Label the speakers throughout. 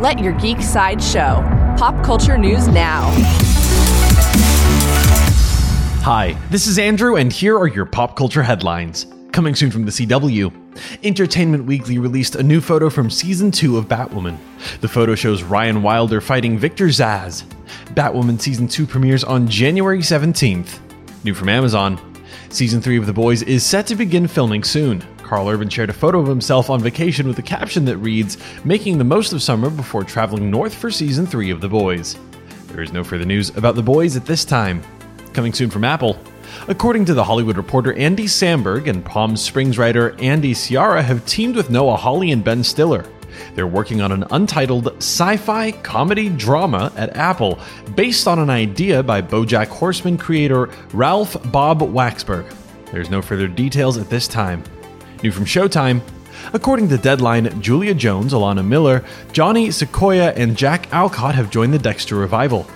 Speaker 1: Let your geek side show. Pop culture news now.
Speaker 2: Hi, this is Andrew, and here are your pop culture headlines. Coming soon from the CW. Entertainment Weekly released a new photo from season 2 of Batwoman. The photo shows Ryan Wilder fighting Victor Zsasz. Batwoman season 2 premieres on January 17th. New from Amazon. Season 3 of The Boys is set to begin filming soon. Karl Urban shared a photo of himself on vacation with a caption that reads, Making the most of summer before traveling north for season 3 of The Boys. There is no further news about The Boys at this time. Coming soon from Apple. According to The Hollywood Reporter, Andy Samberg and Palm Springs writer Andy Siara have teamed with Noah Hawley and Ben Stiller. They're working on an untitled sci fi comedy drama at Apple based on an idea by Bojack Horseman creator Raphael Bob Waksberg. There's no further details at this time. New from Showtime. According to Deadline, Julia Jones, Alano Miller, Johnny Sequoyah, and Jack Alcott have joined the Dexter revival.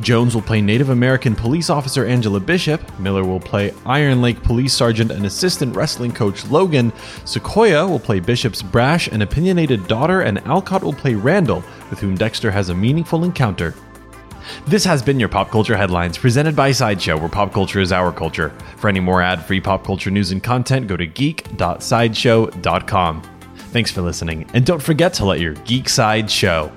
Speaker 2: Jones will play Native American police officer Angela Bishop. Miller will play Iron Lake police sergeant and assistant wrestling coach Logan. Sequoyah will play Bishop's brash and opinionated daughter, and Alcott will play Randall, with whom Dexter has a meaningful encounter. This has been your Pop Culture Headlines, presented by Sideshow, where pop culture is our culture. For any more ad free pop culture news and content, go to geek.sideshow.com. Thanks for listening, and don't forget to let your geek side show.